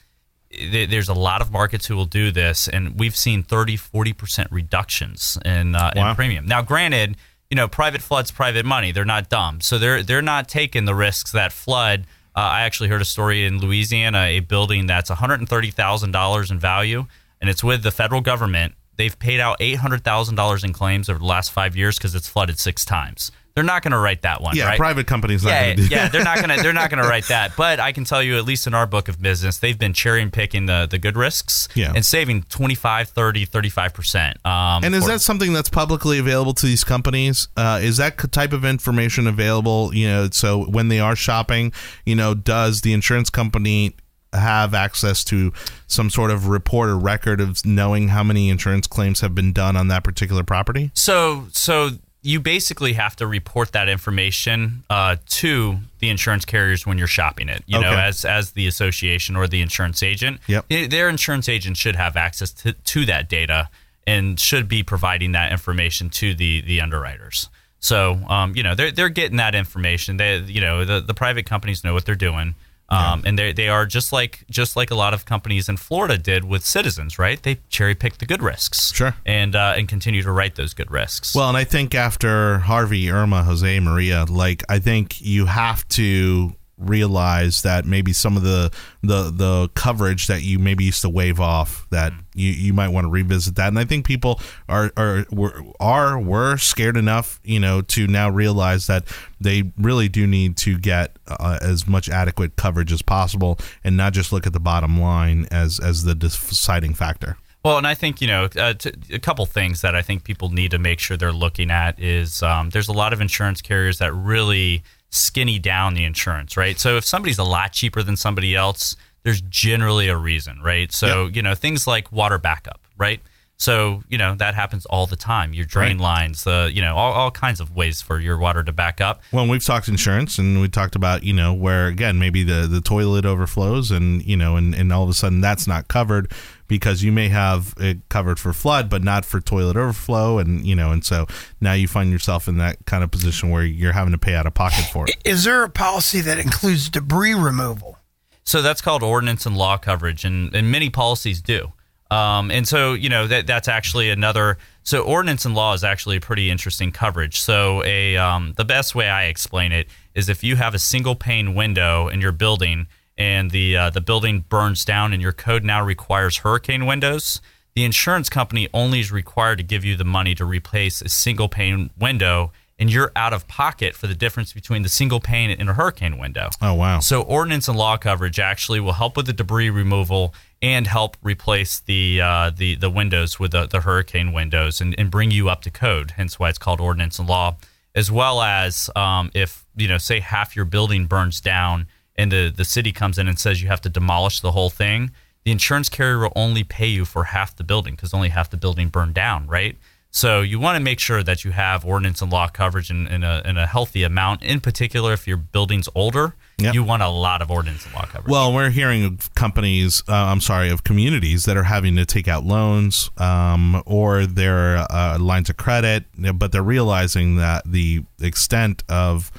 th- there's a lot of markets who will do this, and we've seen 30, 40 percent reductions in uh, Wow. in premium. Now, granted, you know private floods, private money. They're not dumb, so they're they're not taking the risks that flood. Uh, I actually heard a story in Louisiana, a building that's one hundred and thirty thousand dollars in value, and it's with the federal government. They've paid out eight hundred thousand dollars in claims over the last five years because it's flooded six times. They're not going to write that one. Yeah, right? private companies not yeah, going to yeah, they're not gonna they're not gonna *laughs* write that. But I can tell you, at least in our book of business, they've been cherry picking the the good risks Yeah. and saving 25, 30, 35 percent. Um, And is for- that something that's publicly available to these companies? Uh, is that type of information available? You know, so when they are shopping, you know, does the insurance company have access to some sort of report or record of knowing how many insurance claims have been done on that particular property? So, so you basically have to report that information uh, to the insurance carriers when you're shopping it. You know, as as the association or the insurance agent. Yep. Eh, Their insurance agent should have access to, to that data and should be providing that information to the the underwriters. So, um, you know, they're they're getting that information. They, you know, the the private companies know what they're doing. Um, and they they are just like just like a lot of companies in Florida did with Citizens, right? They cherry pick the good risks, Sure. and uh, and continue to write those good risks. Well, and I think after Harvey, Irma, Jose, Maria, like I think you have to realize that maybe some of the the the coverage that you maybe used to waive off that you, you might want to revisit that and I think people are are were, are were scared enough you know to now realize that they really do need to get uh, as much adequate coverage as possible and not just look at the bottom line as as the deciding factor. Well, and I think you know uh, t- a couple things that I think people need to make sure they're looking at is um, there's a lot of insurance carriers that really skinny down the insurance, right? So if somebody's a lot cheaper than somebody else, there's generally a reason, right? So, yep. you know, things like water backup, right? So, you know, that happens all the time. Your drain right. lines, the, you know, all, all kinds of ways for your water to back up. Well, we've talked insurance and we talked about, you know, where again, maybe the, the toilet overflows and, you know, and, and all of a sudden that's not covered because you may have it covered for flood, but not for toilet overflow, and you know, and so now you find yourself in that kind of position where you're having to pay out of pocket for it. Is there a policy that includes debris removal? So that's called ordinance and law coverage, and, and many policies do. Um, and so, you know, that that's actually another. So, ordinance and law is actually a pretty interesting coverage. So, a um, the best way I explain it is if you have a single pane window in your building and the uh, the building burns down and your code now requires hurricane windows, the insurance company only is required to give you the money to replace a single pane window and you're out of pocket for the difference between the single pane and a hurricane window. Oh wow. So ordinance and law coverage actually will help with the debris removal and help replace the uh, the the windows with the, the hurricane windows and, and bring you up to code. Hence why it's called ordinance and law. As well as um, if you know, say half your building burns down and the, the city comes in and says you have to demolish the whole thing, the insurance carrier will only pay you for half the building because only half the building burned down, right? So you want to make sure that you have ordinance and law coverage in, in, a, in a healthy amount. In particular, if your building's older, yep. you want a lot of ordinance and law coverage. Well, we're hearing of companies, uh, I'm sorry, of communities that are having to take out loans um, or their uh, lines of credit, but they're realizing that the extent of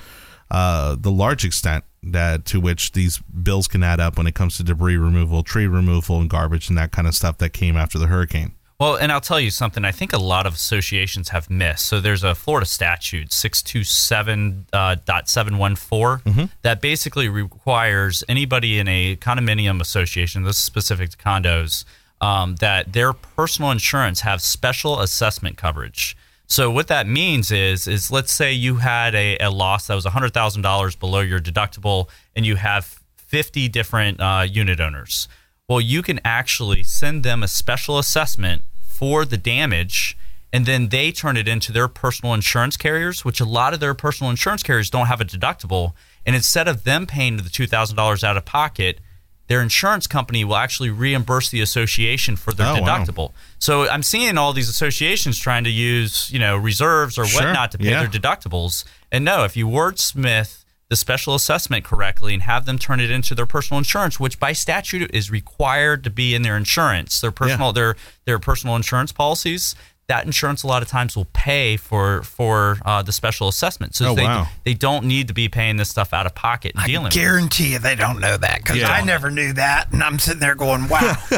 uh, the large extent that to which these bills can add up when it comes to debris removal, tree removal, and garbage and that kind of stuff that came after the hurricane. Well, and I'll tell you something. I think a lot of associations have missed. So there's a Florida statute, 627.714, uh, mm-hmm. that basically requires anybody in a condominium association, this is specific to condos, um, that their personal insurance have special assessment coverage. So what that means is, is let's say you had a, a loss that was hundred thousand dollars below your deductible, and you have fifty different uh, unit owners. Well, you can actually send them a special assessment for the damage, and then they turn it into their personal insurance carriers, which a lot of their personal insurance carriers don't have a deductible. And instead of them paying the two thousand dollars out of pocket, their insurance company will actually reimburse the association for their oh, deductible. Wow. So I'm seeing all these associations trying to use, you know, reserves or sure. whatnot to pay yeah. their deductibles. And no, if you wordsmith the special assessment correctly and have them turn it into their personal insurance, which by statute is required to be in their insurance, their personal yeah. their their personal insurance policies, that insurance a lot of times will pay for for uh, the special assessment. So oh, they wow. they don't need to be paying this stuff out of pocket and I dealing. guarantee you they don't know that because yeah. I never knew that, and I'm sitting there going, "Wow." *laughs*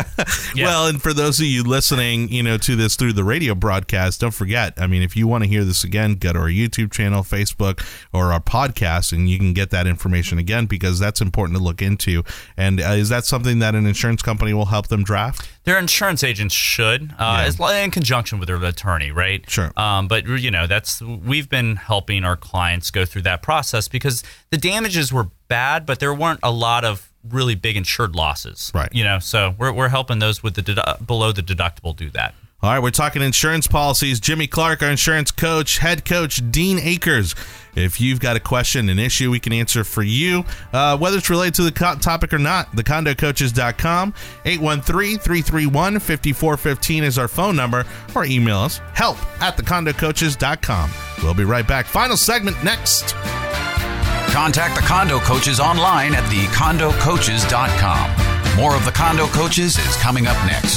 yeah. Well, and for those of you listening, you know, to this through the radio broadcast, don't forget. I mean, if you want to hear this again, go to our YouTube channel, Facebook, or our podcast, and you can get that information again because that's important to look into. And uh, is that something that an insurance company will help them draft? Their insurance agents should, uh, yeah. as in conjunction with their attorney, right? Sure. Um, but you know, that's we've been helping our clients go through that process because the damages were bad, but there weren't a lot of really big insured losses, right? You know, so we're we're helping those with the dedu- below the deductible do that. All right, we're talking insurance policies. Jimmy Clark, our insurance coach, head coach Dean Akers. If you've got a question, an issue we can answer for you, uh, whether it's related to the co- topic or not, thecondocoaches.com, 813-331-5415 is our phone number, or email us, help at thecondocoaches.com. We'll be right back. Final segment next. Contact the Condo Coaches online at thecondocoaches.com. More of the Condo Coaches is coming up next.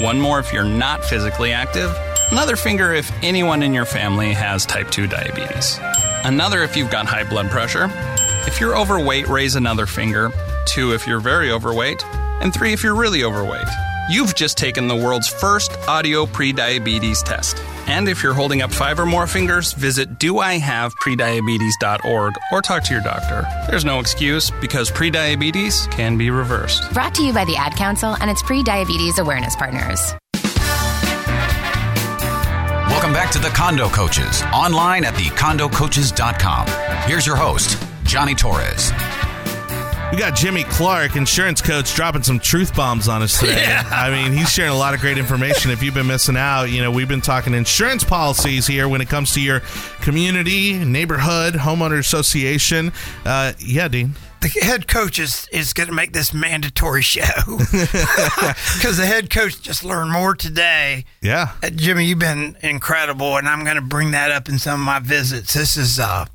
one more if you're not physically active, another finger if anyone in your family has type 2 diabetes, another if you've got high blood pressure. If you're overweight, raise another finger, two if you're very overweight, and three if you're really overweight. You've just taken the world's first audio prediabetes test. And if you're holding up five or more fingers, visit doihaveprediabetes.org or talk to your doctor. There's no excuse because prediabetes can be reversed. Brought to you by the Ad Council and its pre diabetes awareness partners. Welcome back to the Condo Coaches, online at thecondocoaches.com. Here's your host, Johnny Torres. We got Jimmy Clark, insurance coach, dropping some truth bombs on us today. Yeah. I mean, he's sharing a lot of great information. If you've been missing out, you know, we've been talking insurance policies here when it comes to your community, neighborhood, homeowner association. Uh, yeah, Dean. the head coach is, is going to make this mandatory show *laughs* *laughs* because the head coach just learned more today. Yeah. Uh, Jimmy, you've been incredible, and I'm going to bring that up in some of my visits. This is uh,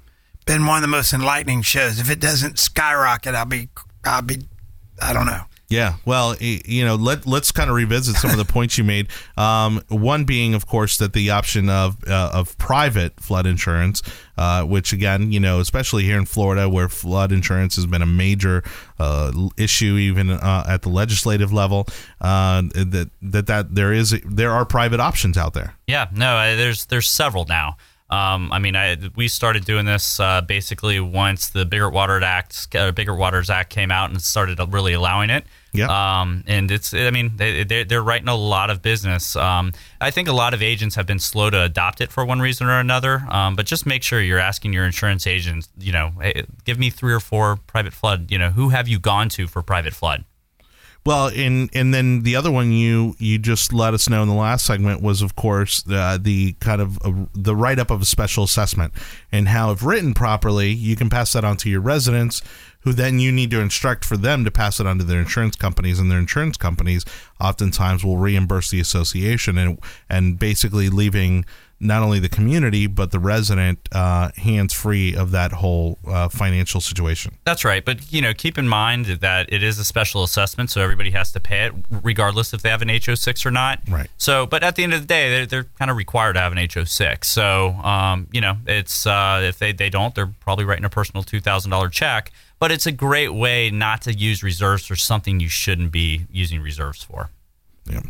been one of the most enlightening shows. If it doesn't skyrocket, I'll be, I'll be, I don't know. Yeah, well, you know, let let's kind of revisit some of the *laughs* points you made. Um, one being, of course, that the option of uh, of private flood insurance, uh, which again, you know, especially here in Florida, where flood insurance has been a major uh, issue, even uh, at the legislative level, uh, that that that there is there are private options out there. Yeah, no, I, there's there's several now. Um, I mean, I, we started doing this uh, basically once the Bigger Water Act, uh, Biggert-Waters Act came out and started really allowing it. Yeah. Um, and it's, I mean, they, they're, they're writing a lot of business. Um, I think a lot of agents have been slow to adopt it for one reason or another. Um, but just make sure you're asking your insurance agent, you know, hey, give me three or four private flood. You know, who have you gone to for private flood? Well, and and then the other one you you just let us know in the last segment was, of course, uh, the kind of uh, the write up of a special assessment and how, if written properly, you can pass that on to your residents, who then you need to instruct for them to pass it on to their insurance companies, and their insurance companies oftentimes will reimburse the association and and basically leaving not only the community but the resident uh, hands free of that whole uh, financial situation. That's right, but you know, keep in mind that it is a special assessment, so everybody has to pay it, regardless if they have an HO6 or not. Right. So, but at the end of the day, they're, they're kind of required to have an HO6. So, um, you know, it's uh, if they, they don't, they're probably writing a personal two thousand dollar check. But it's a great way not to use reserves for something you shouldn't be using reserves for. Yeah.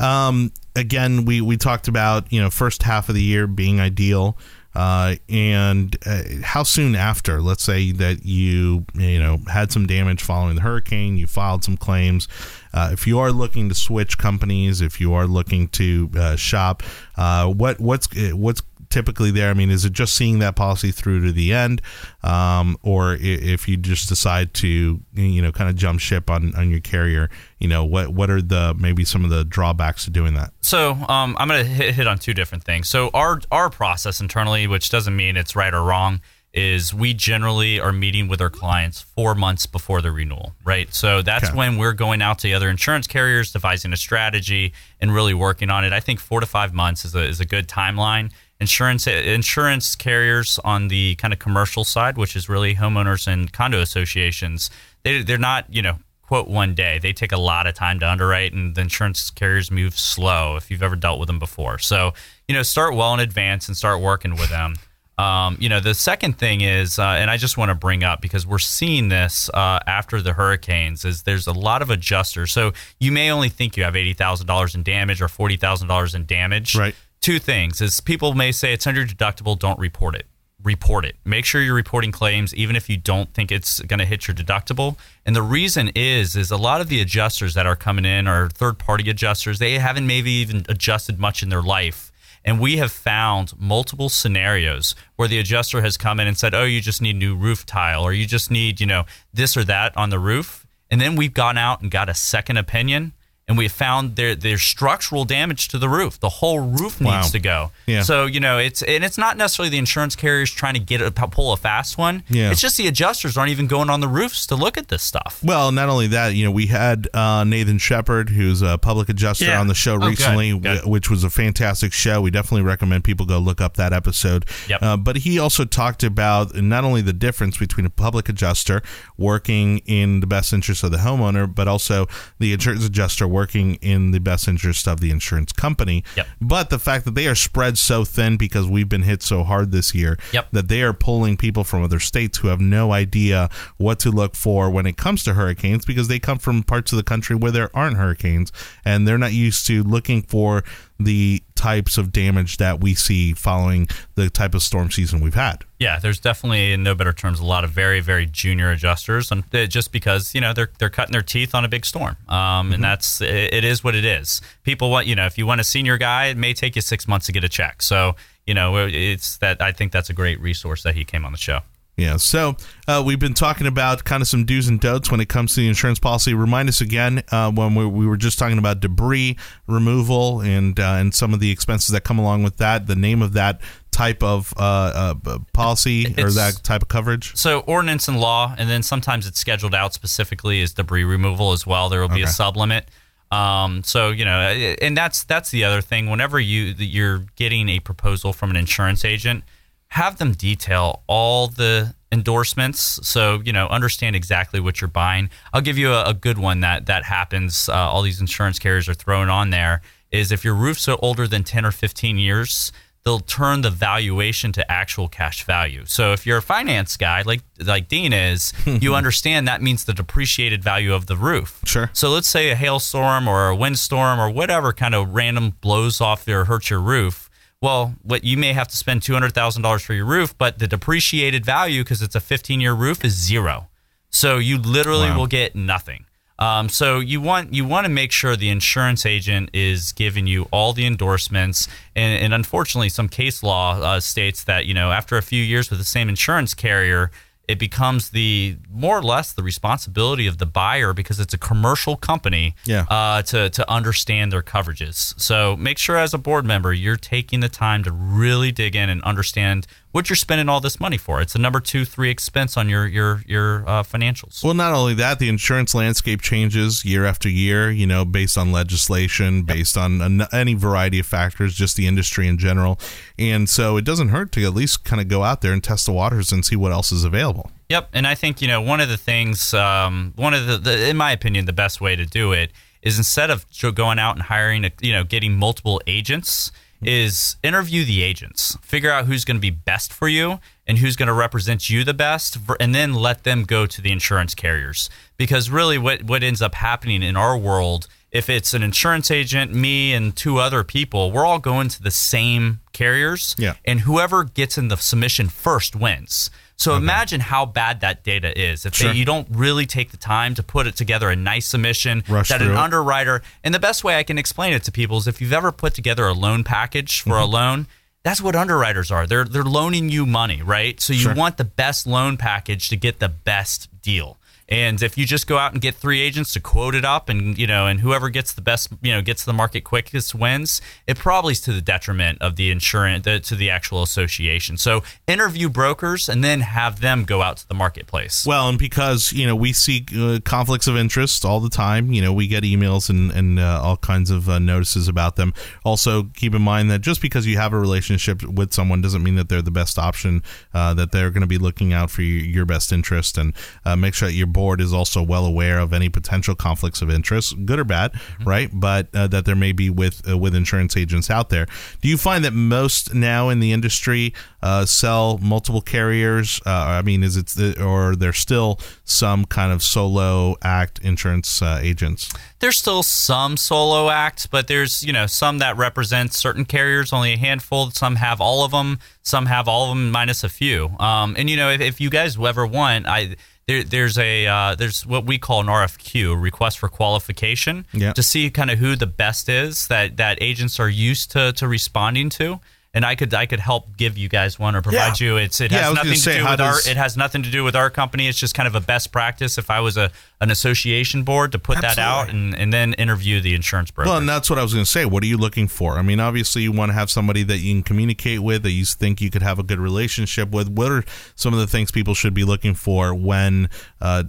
Um, again, we, we talked about, you know, first half of the year being ideal. Uh, and uh, how soon after, let's say that you, you know, had some damage following the hurricane, you filed some claims. Uh, if you are looking to switch companies, if you are looking to uh, shop, uh, what what's what's typically there? I mean, is it just seeing that policy through to the end, um, or if you just decide to, you know, kind of jump ship on, on your carrier, you know, what what are the maybe some of the drawbacks to doing that? So um, I'm going to hit, hit on two different things. So our our process internally, which doesn't mean it's right or wrong, is we generally are meeting with our clients four months before the renewal, right? So that's Okay. when we're going out to the other insurance carriers, devising a strategy, and really working on it. I think four to five months is a is a good timeline. Insurance insurance carriers on the kind of commercial side, which is really homeowners and condo associations, they they're not you know quote one day. They take a lot of time to underwrite, and the insurance carriers move slow. If you've ever dealt with them before, so you know start well in advance and start working with them. *laughs* Um, you know, the second thing is, uh, and I just want to bring up because we're seeing this uh, after the hurricanes, is there's a lot of adjusters. So you may only think you have eighty thousand dollars in damage or forty thousand dollars in damage. Right. Two things is people may say it's under deductible, don't report it. Report it. Make sure you're reporting claims, even if you don't think it's going to hit your deductible. And the reason is, is a lot of the adjusters that are coming in are third party adjusters. They haven't maybe even adjusted much in their life. And we have found multiple scenarios where the adjuster has come in and said, "Oh, you just need new roof tile, or you just need, you know, this or that on the roof." And then we've gone out and got a second opinion, and we found there there's structural damage to the roof. The whole roof Wow. needs to go. Yeah. So you know it's and it's not necessarily the insurance carriers trying to get a pull a fast one. Yeah. It's just the adjusters aren't even going on the roofs to look at this stuff. Well, not only that, you know, we had uh, Nathan Shepard, who's a public adjuster, Yeah. on the show Oh, recently, good. wh- which was a fantastic show. We definitely recommend people go look up that episode. Yep. Uh, but he also talked about not only the difference between a public adjuster working in the best interest of the homeowner, but also the insurance adjuster working in the best interest of the insurance company. Yep. But the fact that they are spread so thin because we've been hit so hard this year Yep. that they are pulling people from other states who have no idea what to look for when it comes to hurricanes because they come from parts of the country where there aren't hurricanes and they're not used to looking for the types of damage that we see following the type of storm season we've had. Yeah, there's definitely, in no better terms, a lot of very, very junior adjusters, and just because you know they're they're cutting their teeth on a big storm, um, and that's it, it is what it is. People want you know if you want a senior guy, it may take you six months to get a check. So you know it's that I think that's a great resource that he came on the show. Yeah, so uh, we've been talking about kind of some do's and don'ts when it comes to the insurance policy. Remind us again uh, when we, we were just talking about debris removal and uh, and some of the expenses that come along with that. The name of that type of uh, uh, policy or that type of coverage. So ordinance and law, and then sometimes it's scheduled out specifically as debris removal as well. There will be a Okay. sub limit. Um, so you know, and that's that's the other thing. Whenever you you're getting a proposal from an insurance agent, have them detail all the endorsements. So you know understand exactly what you're buying. I'll give you a, a good one that that happens uh, all these insurance carriers are throwing on there is if your roof's older than 10 or 15 years they'll turn the valuation to actual cash value. So if you're a finance guy like like dean is *laughs* you understand that means the depreciated value of the roof. Sure. so let's say a hailstorm or a windstorm or whatever kind of random blows off or hurts your roof well, what you may have to spend two hundred thousand dollars for your roof, but the depreciated value because it's a fifteen year roof is zero. So you literally Wow. will get nothing. Um, so you want you want to make sure the insurance agent is giving you all the endorsements, and, and unfortunately, some case law uh, states that you know after a few years with the same insurance carrier, it becomes the more or less the responsibility of the buyer because it's a commercial company Yeah. uh, to to understand their coverages. So make sure as a board member you're taking the time to really dig in and understand what you're spending all this money for. It's a number two, three expense on your your your uh, financials. Well, not only that, the insurance landscape changes year after year, you know, based on legislation, based on an- any variety of factors, just the industry in general. And so it doesn't hurt to at least kind of go out there and test the waters and see what else is available. Yep, and I think you know one of the things, um, one of the, the, in my opinion, the best way to do it is instead of going out and hiring, a, you know, getting multiple agents, is interview the agents, figure out who's going to be best for you and who's going to represent you the best, and then let them go to the insurance carriers. Because really, what what ends up happening in our world, if it's an insurance agent, me and two other people, we're all going to the same carriers, Yeah. and whoever gets in the submission first wins. So imagine how bad that data is if Sure. they, you don't really take the time to put it together a nice submission Rush that an underwriter. And the best way I can explain it to people is if you've ever put together a loan package for a Mm-hmm. loan. That's what underwriters are. They're they're loaning you money, right? So you Sure. want the best loan package to get the best deal. And if you just go out and get three agents to quote it up, and you know, and whoever gets the best, you know, gets the market quickest wins, it probably is to the detriment of the insurance, the, to the actual association. So interview brokers and then have them go out to the marketplace. Well, and because you know we see uh, conflicts of interest all the time, you know we get emails and and uh, all kinds of uh, notices about them. Also, keep in mind that just because you have a relationship with someone doesn't mean that they're the best option. Uh, that they're going to be looking out for your, your best interest, and uh, make sure that your board is also well aware of any potential conflicts of interest, good or bad, right? But uh, that there may be with uh, with insurance agents out there. Do you find that most now in the industry uh, sell multiple carriers? Uh, I mean, is it or there's still some kind of solo act insurance uh, agents? there's still some solo acts, but there's you know some that represent certain carriers, only a handful. Some have all of them. Some have all of them minus a few. Um, and you know if, if you guys ever want, I there, there's a uh, there's what we call an RFQ, request for qualification, Yeah. to see kind of who the best is that that agents are used to to responding to. And I could I could help give you guys one or provide Yeah. you. It's it Yeah, has nothing gonna say, do with does- our it has nothing to do with our company. It's just kind of a best practice. If I was a an association board to put that out and, and then interview the insurance broker. Well, and that's what I was going to say. What are you looking for? I mean, obviously, you want to have somebody that you can communicate with, that you think you could have a good relationship with. What are some of the things people should be looking for when, uh,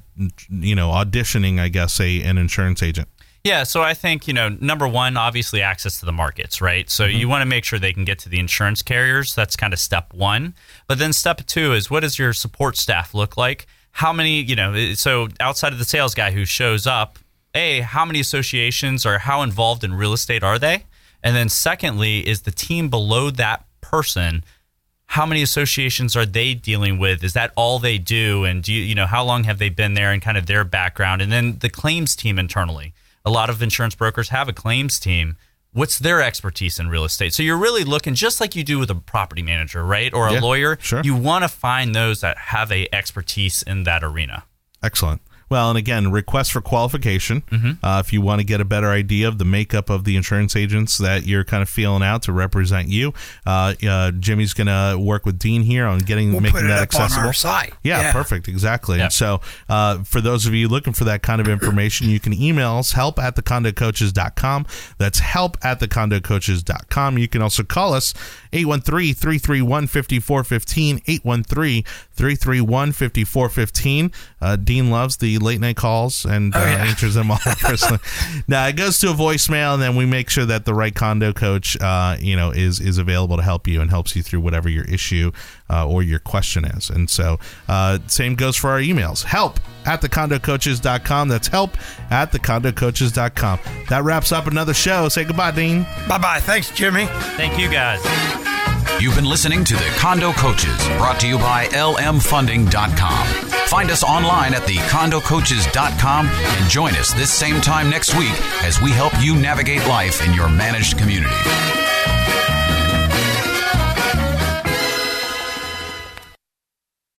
you know, auditioning? I guess a an insurance agent. Yeah, so I think, you know, number one, obviously access to the markets, right? So you mm-hmm. want to make sure they can get to the insurance carriers. That's kind of step one. But then step two is what does your support staff look like? How many, you know, eh, so outside of the sales guy who shows up, A, how many associations or how involved in real estate are they? And then secondly, is the team below that person how many associations are they dealing with? Is that all they do? And do you, you know, how long have they been there and kind of their background? And then the claims team internally. A lot of insurance brokers have a claims team. What's their expertise in real estate? So you're really looking just like you do with a property manager, right? Or a Yeah, lawyer. sure. You want to find those that have a expertise in that arena. Excellent. Well, and again, request for qualification. Uh, if you want to get a better idea of the makeup of the insurance agents that you're kind of feeling out to represent you, uh, uh, Jimmy's going to work with Dean here on getting We'll making put it that up on accessible. our site. Yeah, Yeah. perfect. Exactly. Yeah. And so, uh, for those of you looking for that kind of information, you can email us help at thecondocoaches.com. That's help at thecondocoaches.com. You can also call us 813 331 5415. 813 331 5415. Dean loves the late night calls and uh, Oh, yeah. answers them all *laughs* personally. now, it goes to a voicemail, and then we make sure that the right condo coach, uh, you know, is is available to help you and helps you through whatever your issue uh, or your question is. And so, uh, same goes for our emails. Help at thecondocoaches.com. That's help at thecondocoaches.com. That wraps up another show. Say goodbye, Dean. Bye bye. Thanks, Jimmy. Thank you guys. You've been listening to the Condo Coaches, brought to you by lmfunding.com. Find us online at thecondocoaches.com and join us this same time next week as we help you navigate life in your managed community.